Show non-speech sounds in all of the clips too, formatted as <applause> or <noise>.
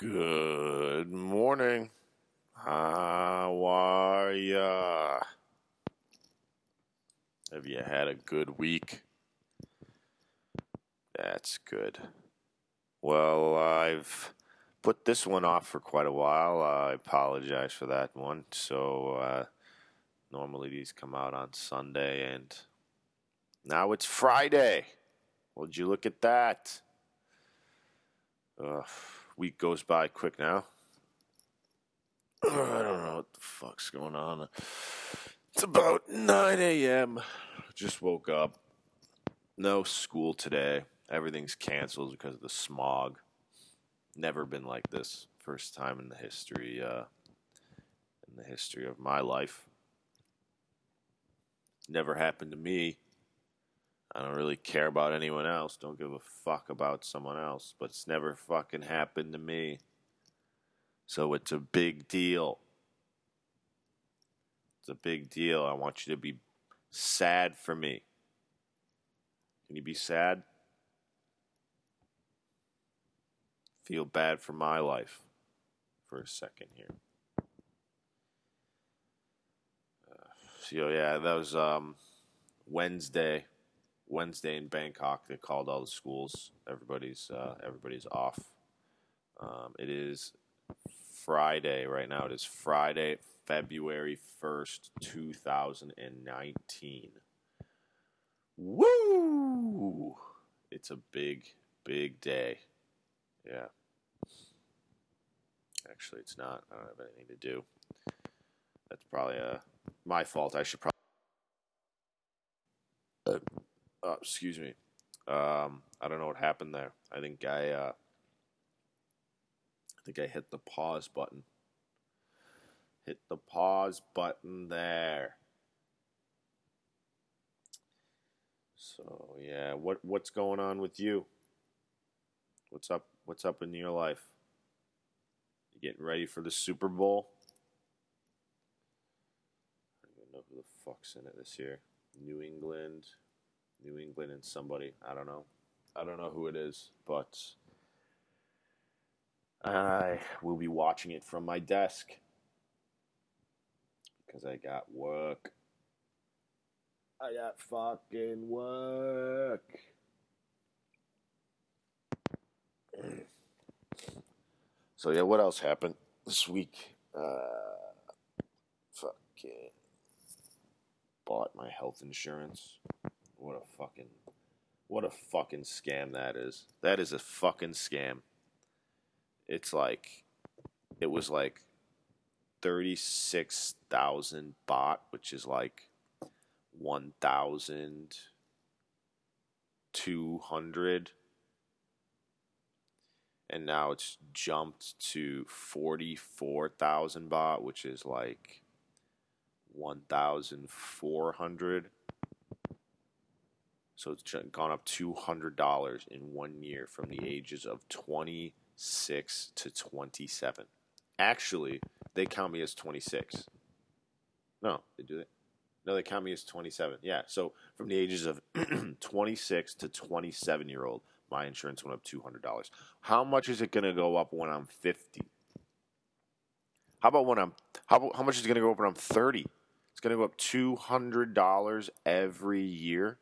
Good morning. How are ya? Have you had a good week? That's good. Well, I've put this one off for quite a while. I apologize for that one. So, uh, normally these come out on Sunday, and now it's Friday. Would you look at that? Ugh week goes by quick now. <clears throat> I don't know what the fuck's going on. It's about 9 a.m. Just woke up. No school today. Everything's canceled because of the smog. Never been like this. First time in the history, uh, in the history of my life. Never happened to me. I don't really care about anyone else. Don't give a fuck about someone else. But it's never fucking happened to me. So it's a big deal. It's a big deal. I want you to be sad for me. Can you be sad? Feel bad for my life for a second here. Uh, so yeah, that was um, Wednesday. Wednesday in Bangkok. They called all the schools. Everybody's uh, everybody's off. Um, it is Friday right now. It is Friday, February first, two thousand and nineteen. Woo! It's a big, big day. Yeah. Actually, it's not. I don't have anything to do. That's probably uh, my fault. I should probably. Uh, uh, excuse me. Um, I don't know what happened there. I think I, uh, I think I hit the pause button. Hit the pause button there. So yeah, what what's going on with you? What's up? What's up in your life? You getting ready for the Super Bowl? I don't even know who the fuck's in it this year. New England. New England and somebody. I don't know. I don't know who it is, but I will be watching it from my desk because I got work. I got fucking work. So yeah, what else happened this week? Uh, fucking bought my health insurance. What a fucking what a fucking scam that is. That is a fucking scam. It's like it was like 36,000 baht, which is like 1,200 and now it's jumped to 44,000 baht, which is like 1,400 so it's gone up $200 in one year from the ages of 26 to 27. Actually, they count me as 26. No, they do it. No, they count me as 27. Yeah, so from the ages of <clears throat> 26 to 27 year old, my insurance went up $200. How much is it going to go up when I'm 50? How about when I'm how how much is it going to go up when I'm 30? It's going to go up $200 every year.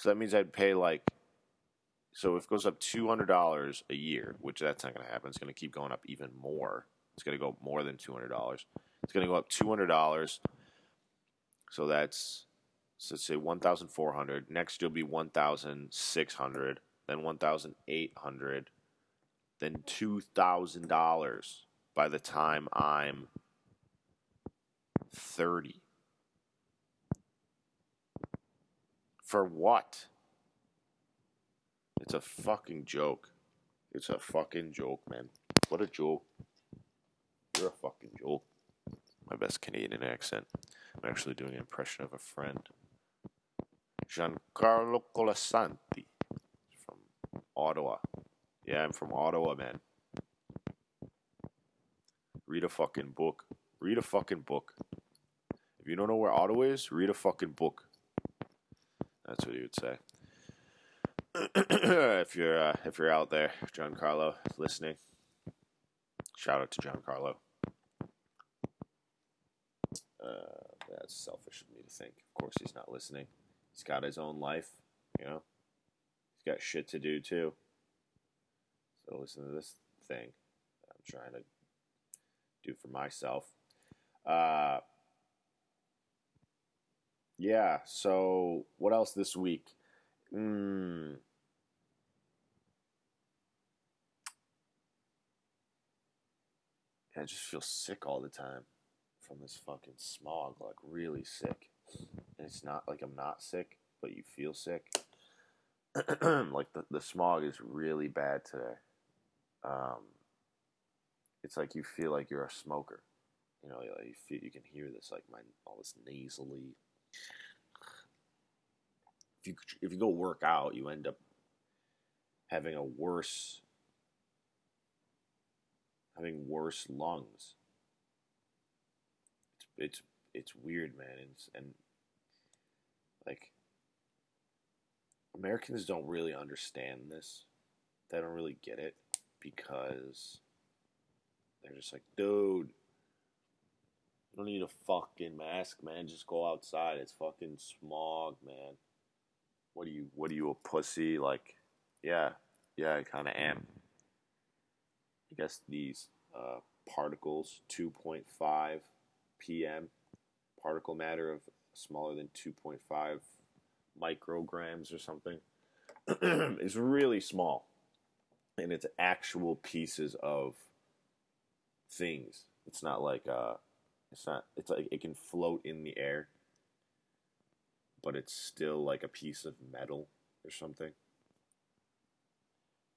So that means I'd pay like, so if it goes up $200 a year, which that's not going to happen, it's going to keep going up even more. It's going to go more than $200. It's going to go up $200. So that's, so let's say 1,400. Next year will be 1,600, then 1,800, then $2,000 by the time I'm 30. For what? It's a fucking joke. It's a fucking joke, man. What a joke. You're a fucking joke. My best Canadian accent. I'm actually doing an impression of a friend. Giancarlo Colasanti from Ottawa. Yeah, I'm from Ottawa, man. Read a fucking book. Read a fucking book. If you don't know where Ottawa is, read a fucking book. That's what he would say. <clears throat> if you're uh, if you're out there, Giancarlo, listening, shout out to Giancarlo. Uh, that's selfish of me to think. Of course, he's not listening. He's got his own life, you know. He's got shit to do too. So listen to this thing I'm trying to do for myself. Uh, yeah. So what else this week? Hmm. I just feel sick all the time from this fucking smog, like really sick. And it's not like I'm not sick, but you feel sick. <clears throat> like the, the smog is really bad today. Um, it's like you feel like you're a smoker. You know, you feel you can hear this like my all this nasally. If you if you go work out, you end up having a worse having worse lungs. It's it's it's weird, man, and, and like Americans don't really understand this. They don't really get it because they're just like, dude, you don't need a fucking mask, man. Just go outside. It's fucking smog, man. What are you? What are you a pussy? Like, yeah, yeah, I kind of am. I guess these uh, particles, 2.5 p.m. particle matter of smaller than 2.5 micrograms or something, <clears throat> is really small. And it's actual pieces of things. It's not like uh, it's not. It's like it can float in the air, but it's still like a piece of metal or something.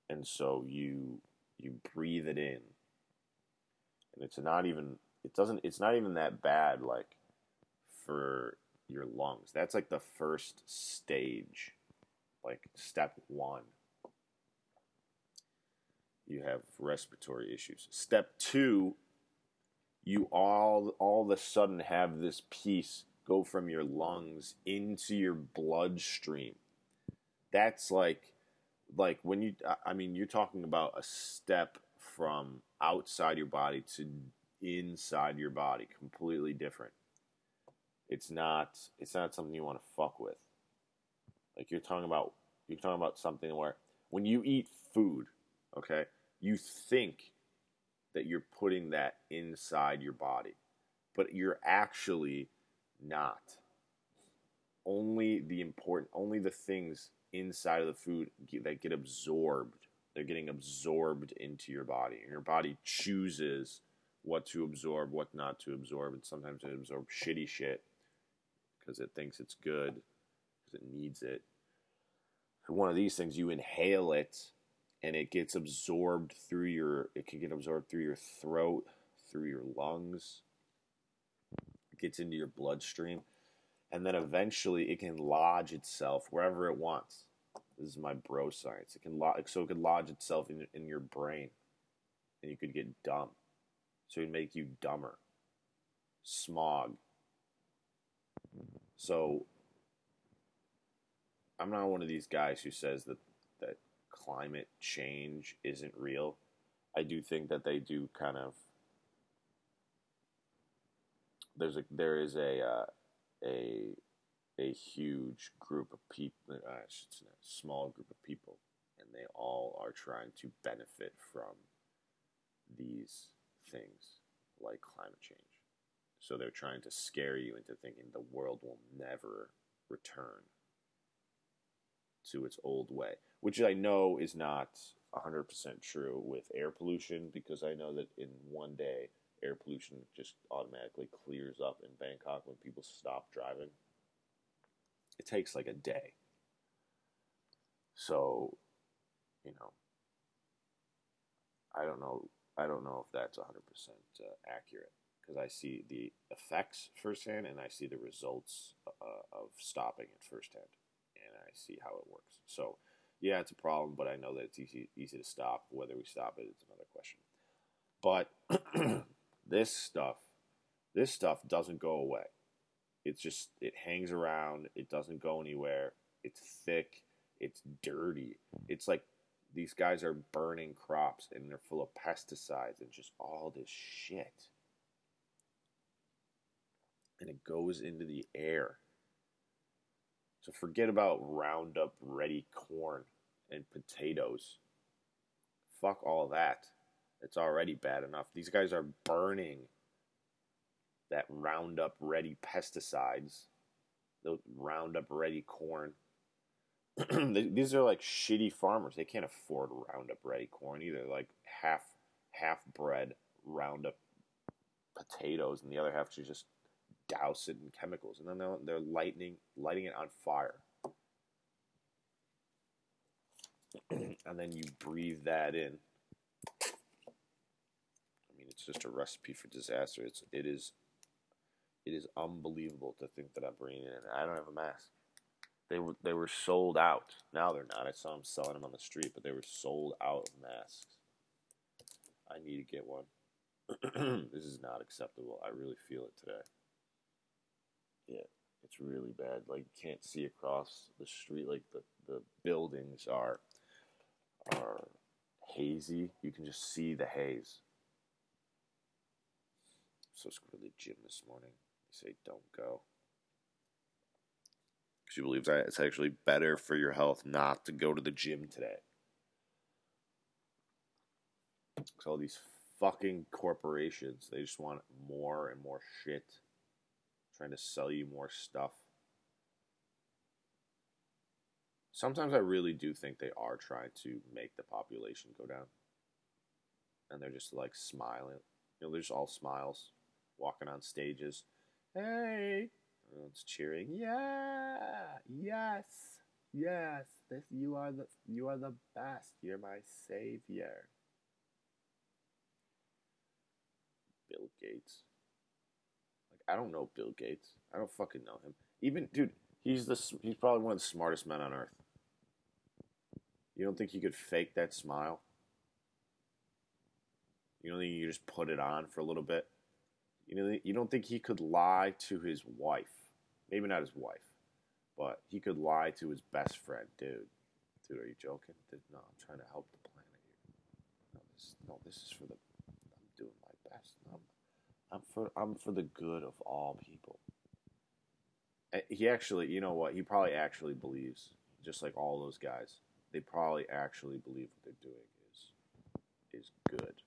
And so you you breathe it in, and it's not even. It doesn't. It's not even that bad. Like for your lungs. That's like the first stage, like step one. You have respiratory issues. Step two, you all all of a sudden have this piece go from your lungs into your bloodstream. That's like like when you I mean you're talking about a step from outside your body to inside your body, completely different. It's not it's not something you want to fuck with. Like you're talking about you're talking about something where when you eat food, okay, you think that you're putting that inside your body, but you're actually not. Only the important, only the things inside of the food that get absorbed, they're getting absorbed into your body. And your body chooses what to absorb, what not to absorb, and sometimes it absorbs shitty shit because it thinks it's good, because it needs it. one of these things, you inhale it and it gets absorbed through your it can get absorbed through your throat through your lungs it gets into your bloodstream and then eventually it can lodge itself wherever it wants. This is my bro science. It can lodge so it could lodge itself in, in your brain and you could get dumb. So it would make you dumber smog. So i'm not one of these guys who says that climate change isn't real. I do think that they do kind of. There's a there is a uh, a a huge group of people. Uh, a small group of people, and they all are trying to benefit from these things like climate change. So they're trying to scare you into thinking the world will never return to its old way which I know is not 100% true with air pollution because I know that in one day, air pollution just automatically clears up in Bangkok when people stop driving. It takes like a day. So, you know, I don't know. I don't know if that's 100% uh, accurate because I see the effects firsthand and I see the results uh, of stopping it firsthand see how it works. So, yeah, it's a problem, but I know that it's easy easy to stop. Whether we stop it, it's another question. But <clears throat> this stuff, this stuff doesn't go away. It's just it hangs around. It doesn't go anywhere. It's thick. It's dirty. It's like these guys are burning crops and they're full of pesticides and just all this shit. And it goes into the air. So forget about Roundup ready corn and potatoes. Fuck all that. It's already bad enough. These guys are burning that Roundup ready pesticides, the Roundup ready corn. <clears throat> These are like shitty farmers. They can't afford Roundup ready corn either. Like half half bred Roundup potatoes, and the other half to just douse it in chemicals, and then they're, they're lighting lighting it on fire. <clears throat> and then you breathe that in. I mean, it's just a recipe for disaster. It's it is it is unbelievable to think that I'm bringing it in. I don't have a mask. They were they were sold out. Now they're not. I saw them selling them on the street, but they were sold out of masks. I need to get one. <clears throat> this is not acceptable. I really feel it today. Yeah, it's really bad. Like you can't see across the street. Like the, the buildings are are hazy. You can just see the haze. So let's go to the gym this morning. They say don't go. She believes that it's actually better for your health not to go to the gym today. Because all these fucking corporations, they just want more and more shit. Trying to sell you more stuff. Sometimes I really do think they are trying to make the population go down. And they're just like smiling. You know, they're just all smiles, walking on stages. Hey, Everyone's cheering. Yeah, yes, yes. This you are the you are the best. You're my savior. Bill Gates. I don't know Bill Gates. I don't fucking know him. Even dude, he's the he's probably one of the smartest men on earth. You don't think he could fake that smile? You don't think you just put it on for a little bit? You know, you don't think he could lie to his wife Maybe not his wife, but he could lie to his best friend, dude. Dude, are you joking? No, I'm trying to help the planet here. No, this, no, this is for the. I'm doing my best. I'm, I'm for. I'm for the good of all people. Eh, he actually, you know what? He probably actually believes, just like all those guys. They probably actually believe what they're doing is is good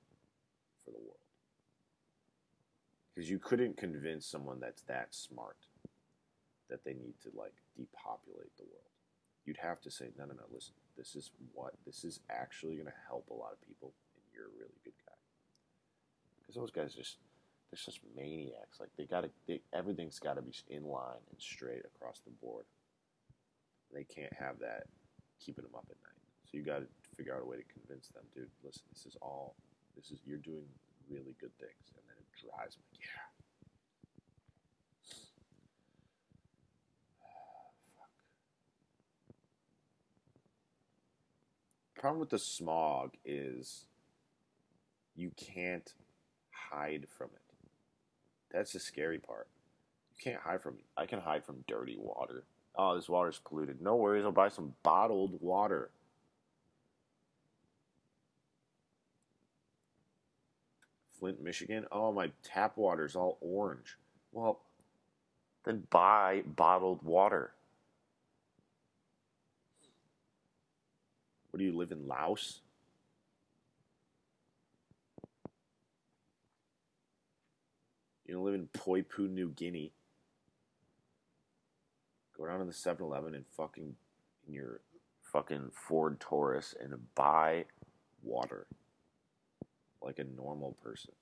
for the world. Because you couldn't convince someone that's that smart that they need to like depopulate the world. You'd have to say, no, no, no, listen, this is what, this is actually going to help a lot of people, and you're a really good guy. Because those guys just, they're just maniacs. Like, they got to, they, everything's got to be in line and straight across the board. They can't have that keeping them up at night. So you got to figure out a way to convince them, dude, listen, this is all, this is, you're doing really good things. And then it drives me, yeah, <sighs> Fuck. problem with the smog is you can't hide from it. That's the scary part. You can't hide from. I can hide from dirty water. Oh, this water's polluted. No worries, I'll buy some bottled water. Flint, Michigan. Oh, my tap water's all orange. Well, then buy bottled water. What do you live in Laos? You don't live in Papua New Guinea. Go down to the 7 Eleven and fucking in your fucking Ford Taurus and buy water like a normal person.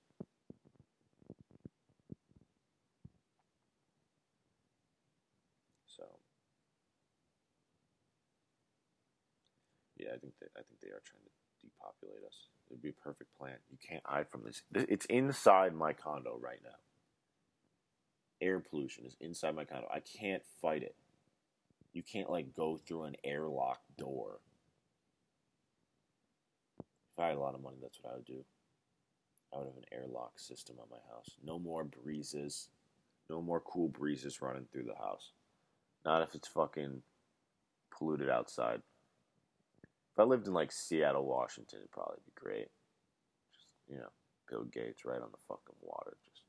So, yeah, I think they, I think they are trying to depopulate us. It'd be a perfect plan. You can't hide from this. It's inside my condo right now. Air pollution is inside my condo. I can't fight it. You can't like go through an airlock door. If I had a lot of money, that's what I would do. I would have an airlock system on my house. No more breezes. No more cool breezes running through the house. Not if it's fucking polluted outside. If I lived in like Seattle, Washington, it'd probably be great. Just you know, Bill Gates right on the fucking water, just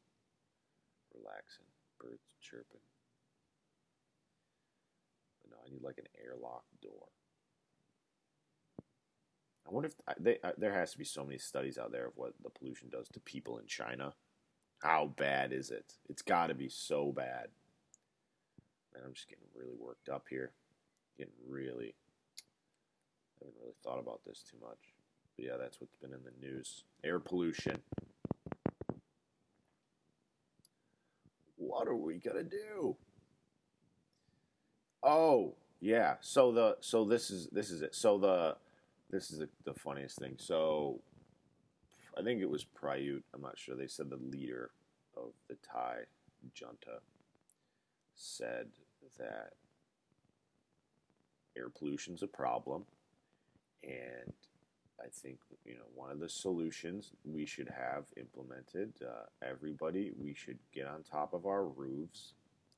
relaxing, birds chirping. But no, I need like an airlock door. I wonder if they, there has to be so many studies out there of what the pollution does to people in China. How bad is it? It's got to be so bad. And I'm just getting really worked up here. Getting really, I haven't really thought about this too much. But yeah, that's what's been in the news. Air pollution. What are we gonna do? Oh yeah. So the so this is this is it. So the this is the, the funniest thing. So I think it was Prayut. I'm not sure. They said the leader of the Thai junta said that air pollution is a problem, and I think you know one of the solutions we should have implemented. Uh, everybody, we should get on top of our roofs,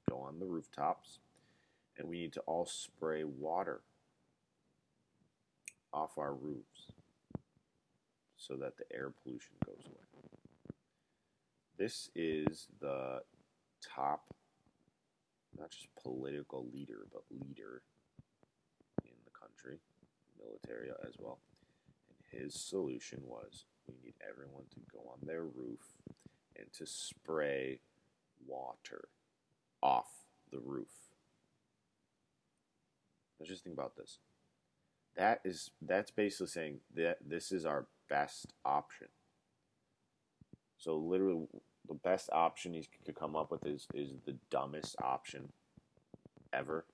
go on the rooftops, and we need to all spray water off our roofs so that the air pollution goes away. This is the top, not just political leader, but leader in the country, military as well. His solution was we need everyone to go on their roof and to spray water off the roof. Let's just think about this that is that's basically saying that this is our best option. So literally, the best option he could come up with is is the dumbest option ever.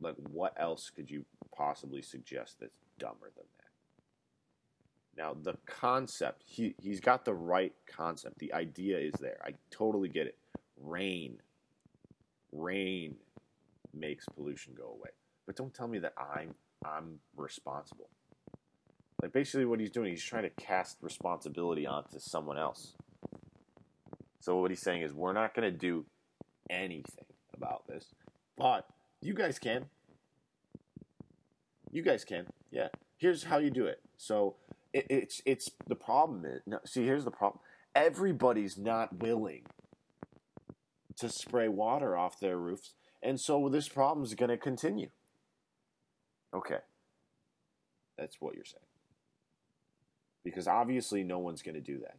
Like what else could you possibly suggest that's dumber than that? Now the concept, he he's got the right concept. The idea is there. I totally get it. Rain. Rain makes pollution go away but don't tell me that I'm I'm responsible. Like basically what he's doing, he's trying to cast responsibility onto someone else. So what he's saying is we're not going to do anything about this, but you guys can. You guys can. Yeah. Here's how you do it. So it, it's it's the problem is no, see here's the problem. Everybody's not willing to spray water off their roofs, and so this problem is going to continue. Okay. That's what you're saying. Because obviously no one's going to do that.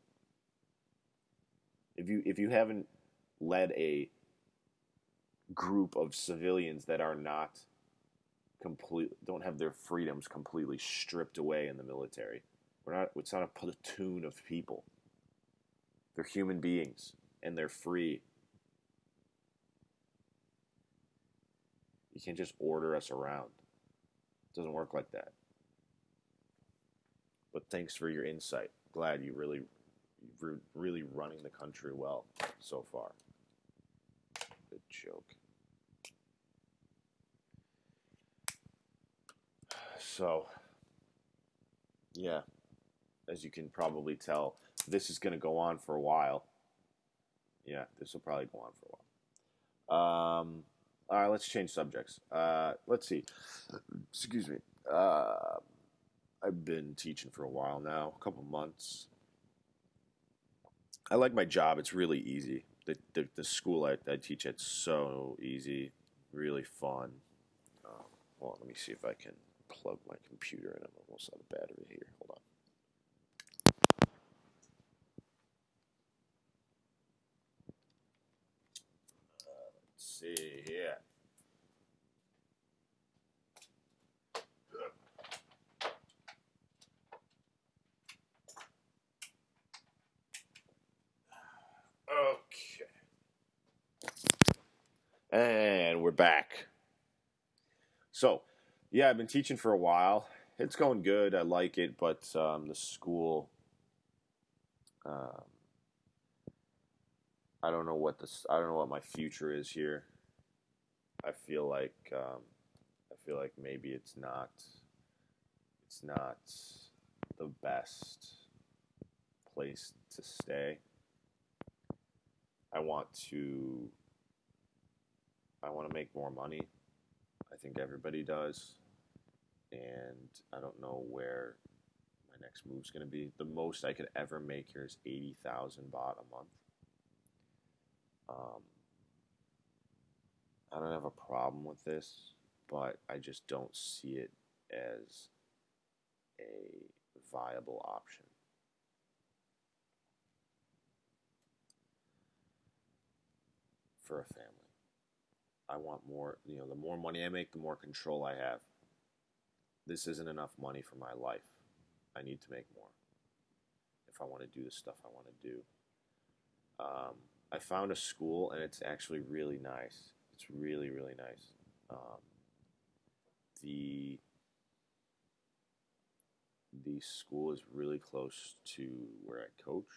If you if you haven't led a group of civilians that are not complete don't have their freedoms completely stripped away in the military. We're not it's not a platoon of people. They're human beings and they're free. You can't just order us around. It doesn't work like that. But thanks for your insight. Glad you really, you're really running the country well so far. Good joke. So, yeah, as you can probably tell, this is going to go on for a while. Yeah, this will probably go on for a while. Um, all right, let's change subjects. Uh, let's see. Excuse me. Uh, I've been teaching for a while now, a couple months. I like my job. It's really easy. The, the, the school I, I teach at so easy, really fun. Uh, well, let me see if I can plug my computer in. I'm almost out of battery here. Hold on. Uh, let's see here. Okay. And we're back. So, yeah, I've been teaching for a while. It's going good. I like it, but um, the school, um, I don't know what this. I don't know what my future is here. I feel like um, I feel like maybe it's not. It's not the best place to stay. I want to I want to make more money. I think everybody does. And I don't know where my next move's going to be. The most I could ever make here is 80,000 baht a month. Um, I don't have a problem with this, but I just don't see it as a viable option. For a family. I want more, you know, the more money I make, the more control I have. This isn't enough money for my life. I need to make more if I want to do the stuff I want to do. Um, I found a school and it's actually really nice. It's really, really nice. Um, the the school is really close to where I coach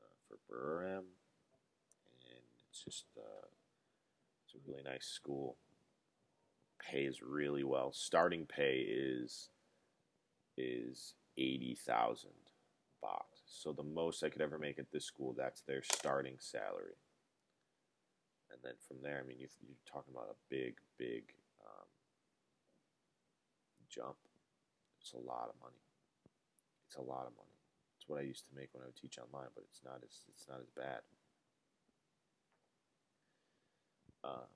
uh, for Buriram, and it's just uh, it's a really nice school. Pays really well. Starting pay is is eighty thousand baht. So the most I could ever make at this school, that's their starting salary. And then from there, I mean, you, are talking about a big, big um, jump. It's a lot of money. It's a lot of money. It's what I used to make when I would teach online, but it's not as it's not as bad. Um,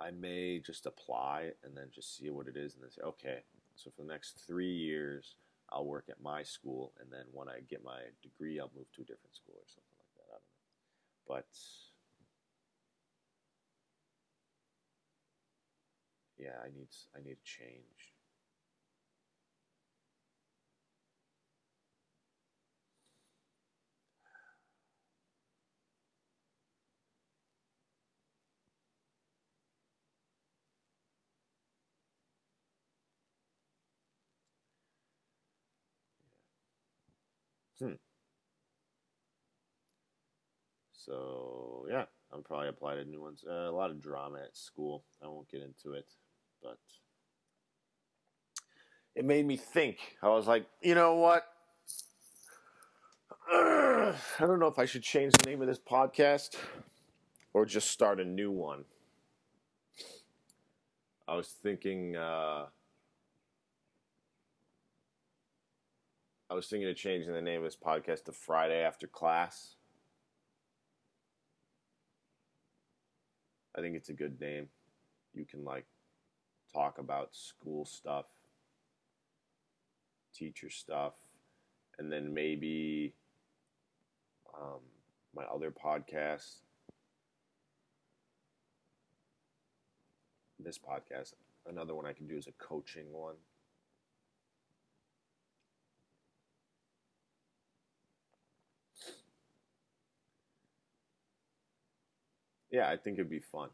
I may just apply and then just see what it is, and then say, okay, so for the next three years, I'll work at my school, and then when I get my degree, I'll move to a different school or something like that. I don't know, but yeah, I need I need a change. Hmm. So yeah, I'm probably apply to new ones. Uh, a lot of drama at school. I won't get into it, but it made me think. I was like, you know what? <sighs> I don't know if I should change the name of this podcast or just start a new one. I was thinking. Uh, I was thinking of changing the name of this podcast to Friday After Class. I think it's a good name. You can like talk about school stuff, teacher stuff, and then maybe um, my other podcast. This podcast, another one I can do is a coaching one. Yeah, I think it'd be fun.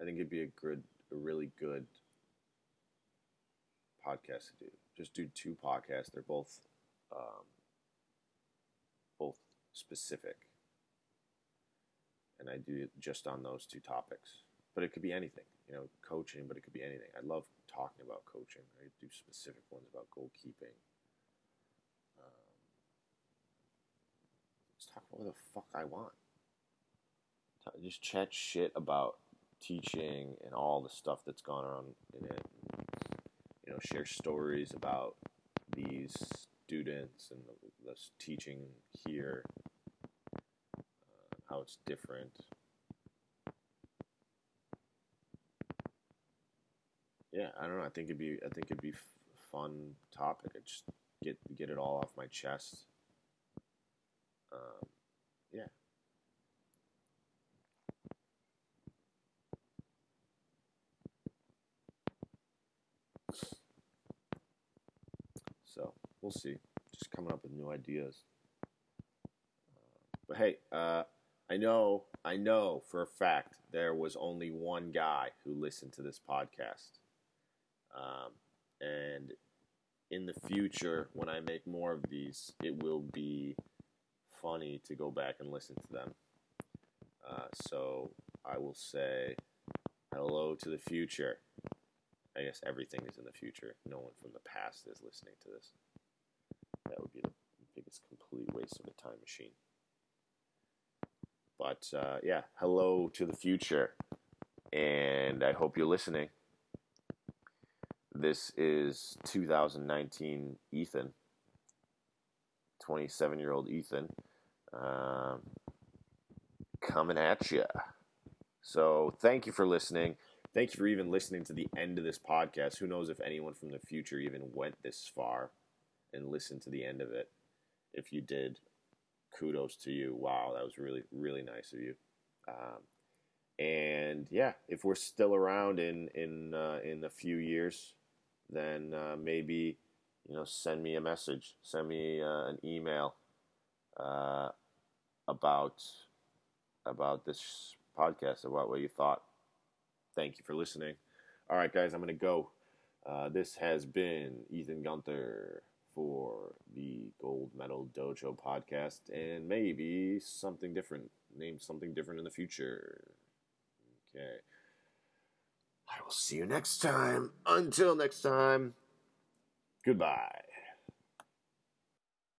I think it'd be a good, a really good podcast to do. Just do two podcasts. They're both, um, both specific, and I do it just on those two topics. But it could be anything, you know, coaching. But it could be anything. I love talking about coaching. I do specific ones about goalkeeping. Um, let's talk about what the fuck I want just chat shit about teaching and all the stuff that's gone on in it. You know, share stories about these students and the, the teaching here, uh, how it's different. Yeah, I don't know. I think it'd be I think it'd be fun topic. I just get get it all off my chest. Um, yeah. So we'll see. Just coming up with new ideas. But hey, uh, I know, I know for a fact there was only one guy who listened to this podcast. Um, and in the future, when I make more of these, it will be funny to go back and listen to them. Uh, so I will say hello to the future. I guess everything is in the future. No one from the past is listening to this. That would be the biggest complete waste of a time machine. But uh, yeah, hello to the future, and I hope you're listening. This is 2019 Ethan, 27 year old Ethan, um, coming at you. So thank you for listening. Thank you for even listening to the end of this podcast. Who knows if anyone from the future even went this far and listen to the end of it. If you did, kudos to you. Wow, that was really, really nice of you. Um, and yeah, if we're still around in in uh, in a few years, then uh, maybe you know send me a message, send me uh, an email uh, about about this podcast, about what you thought. Thank you for listening. All right, guys, I'm gonna go. Uh, this has been Ethan Gunther for the Gold Medal Dojo podcast, and maybe something different. Name something different in the future. Okay. I will see you next time. Until next time, goodbye.